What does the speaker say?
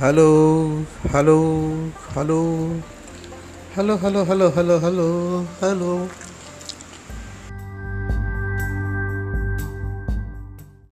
hello hello hello hello hello hello hello hello hello